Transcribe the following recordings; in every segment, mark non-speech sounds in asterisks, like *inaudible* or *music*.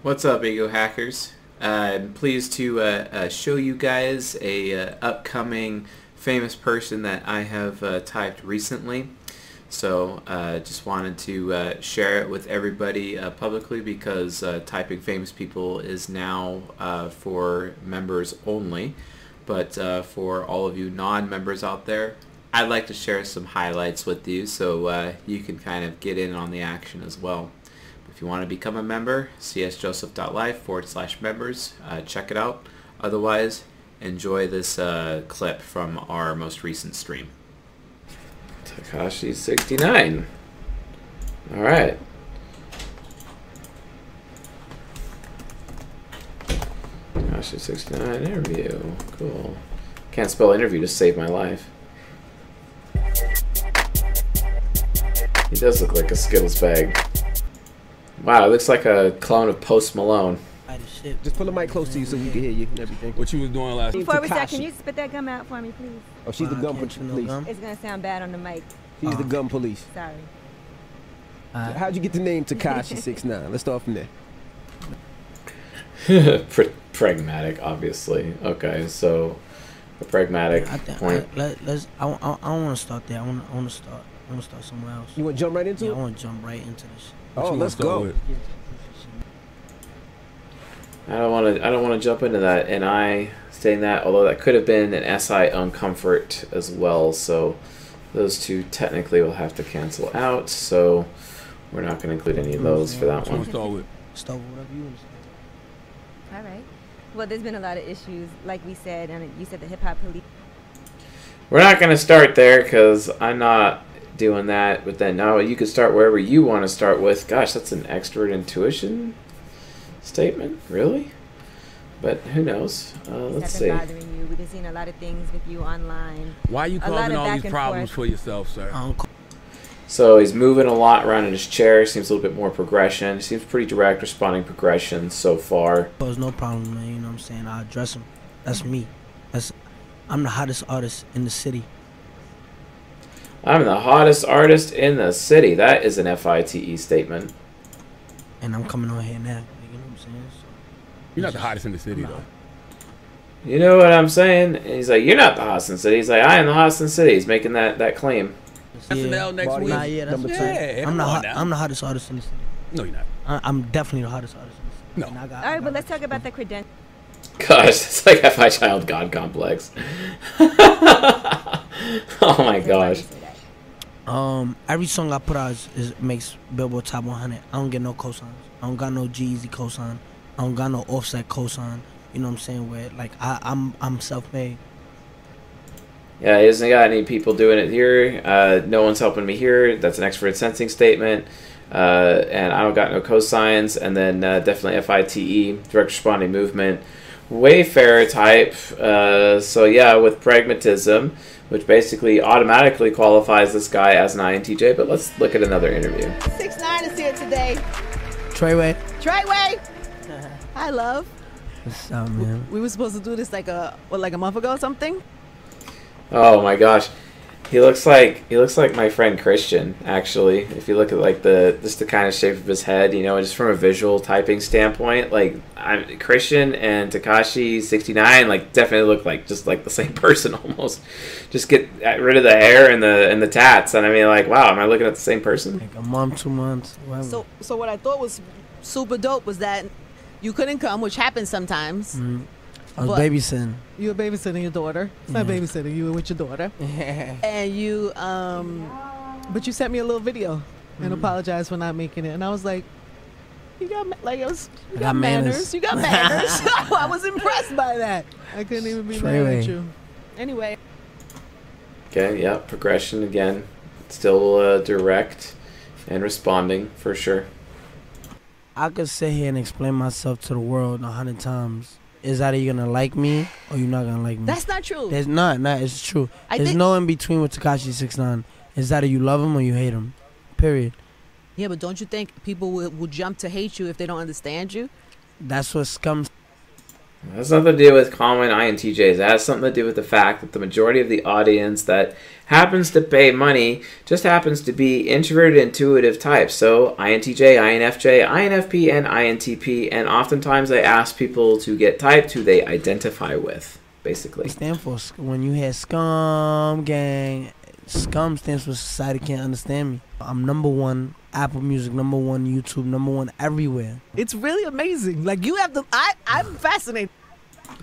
What's up, Ego Hackers? Uh, I'm pleased to uh, uh, show you guys a uh, upcoming famous person that I have uh, typed recently. So uh, just wanted to share it with everybody publicly because typing famous people is now for members only. But for all of you non-members out there, I'd like to share some highlights with you so you can kind of get in on the action as well. If you want to become a member, csjoseph.life forward slash members. Uh, check it out. Otherwise, enjoy this uh, clip from our most recent stream. Tekashi 69. All right. Tekashi 69 interview. Cool. Can't spell interview to save my life. He does look like a Skittles bag. Wow, it looks like a clone of Post Malone. Just pull the mic close to you so we can hear you and everything. What you was doing last Before we start, can you spit that gum out for me, please? Oh, she's the Uh, gum can't no police. gum? It's gonna sound bad on the mic. She's the Oh. gum police. Sorry. Uh, How'd you get the name Tekashi Six Nine? Let's start from there. *laughs* Pr- pragmatic, obviously. Okay, so a pragmatic I think point. I, let, let's. I, I, I want to start there. I want. I to start. I want to start somewhere else. You want to jump right into Yeah, I want to jump right into this. What Oh, let's go. with? I don't want to. I don't want to jump into that NI saying that. Although that could have been an SI uncomfort as well. So those two technically will have to cancel out. So we're not going to include any of mm-hmm. those for that What you wanna one. start with? Start with whatever you want. All right. Well, there's been a lot of issues, like we said, and you said the hip hop police. We're not going to start there because I'm not doing that. But then now you could start wherever you want to start with. Gosh, that's an expert intuition statement, really. But who knows? Uh, let's see. bothering you. We've been seeing a lot of things with you online. Why are you causing all these problems forth. for yourself, sir? I So he's moving a lot around in his chair. Seems a little bit more progression. Seems pretty direct, responding progression so far. There's no problem, man. You know what I'm saying? I address them. That's me. That's. I'm the hottest artist in the city. I'm the hottest artist in the city. That is an FITE statement. and I'm coming on here now. You know what I'm saying? So, You're not the hottest in the city, though. You know what I'm saying? And he's like, "You're not the hottest in the city." He's like, "I am the hottest in the city." He's making that that claim. SNL next week. Nah, yeah, that's number what two. I'm saying. Yeah, I'm the come hot. I'm the hottest artist in the city. No, you're not. I, I'm definitely the hottest artist in the city. No. And I got, All I right, but let's talk about the credentials. Gosh, *laughs* it's like FI Child God complex. *laughs* oh my gosh. Um, every song I put out is, is makes Billboard Top 100. I don't get no cosigns. I don't got no Jeezy cosign. I don't got no Offset cosign. You know what I'm saying? Where like I, I'm I'm self-made. Yeah, he hasn't got any people doing it here. Uh, no one's helping me here. That's an expert sensing statement. Uh, and I don't got no cosigns. And then uh, definitely FITE, direct responding movement. Wayfarer type. Uh, so yeah, with pragmatism, which basically automatically qualifies this guy as an INTJ. But let's look at another interview. Six nine is here today. Treyway. Treyway. *laughs* Hi, love. What's up, man? We were supposed to do this like a what, like a month ago or something. Oh my gosh, he looks like he looks like my friend Christian. Actually, if you look at like the just the kind of shape of his head, you know, just from a visual typing standpoint, like I'm Christian and Tekashi sixty nine, like definitely look like just like the *laughs* same person almost. Just get rid of the hair and the and the tats, and I mean, like, wow, am I looking at the same person? Like a month, two months. Whatever. So so what I thought was super dope was that you couldn't come, which happens sometimes. Mhm. I was But- babysitting. You were babysitting your daughter. It's not Yeah. babysitting. You were with your daughter, *laughs* and you um, but you sent me a little video and apologized for not making it, and I was like. You got ma- like it was. You I got, got manners. manners. You got manners. *laughs* *laughs* I was impressed by that. I couldn't even be mad Treyway. at you. Anyway, Okay, yeah, progression again, still uh, direct and responding for sure. I could sit here and explain myself to the world a hundred times. Is either you're gonna like me or you're not gonna like me. that's not true. There's not, not. It's true. I There's no in between with Tekashi Six Nine. It's either you love him or you hate him. Period. Yeah, but don't you think people will, will jump to hate you if they don't understand you? That's what scum. It has nothing to do with common INTJs. It has something to do with the fact that the majority of the audience that happens to pay money just happens to be introverted, intuitive types. So INTJ, INFJ, INFP, and INTP. And oftentimes I ask people to get typed who they identify with, basically. It stand for when you had scum gang. Scum stands for society can't understand me. I'm number one Apple Music, number one YouTube, number one everywhere. It's really amazing. Like you have the I I'm fascinated.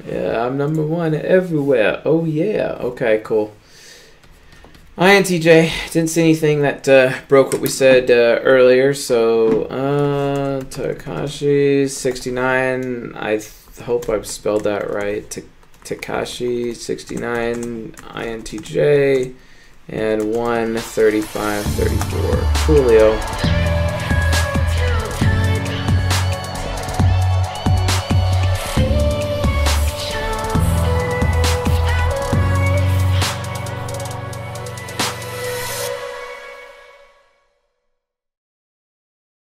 Yeah, I'm number one everywhere. Oh yeah. Okay, cool. INTJ didn't see anything that uh, broke what we said uh, earlier. So uh, Tekashi sixty nine. I th- hope I've spelled that right. Ta- Tekashi sixty nine. INTJ and one thirty five thirty four. Coolio.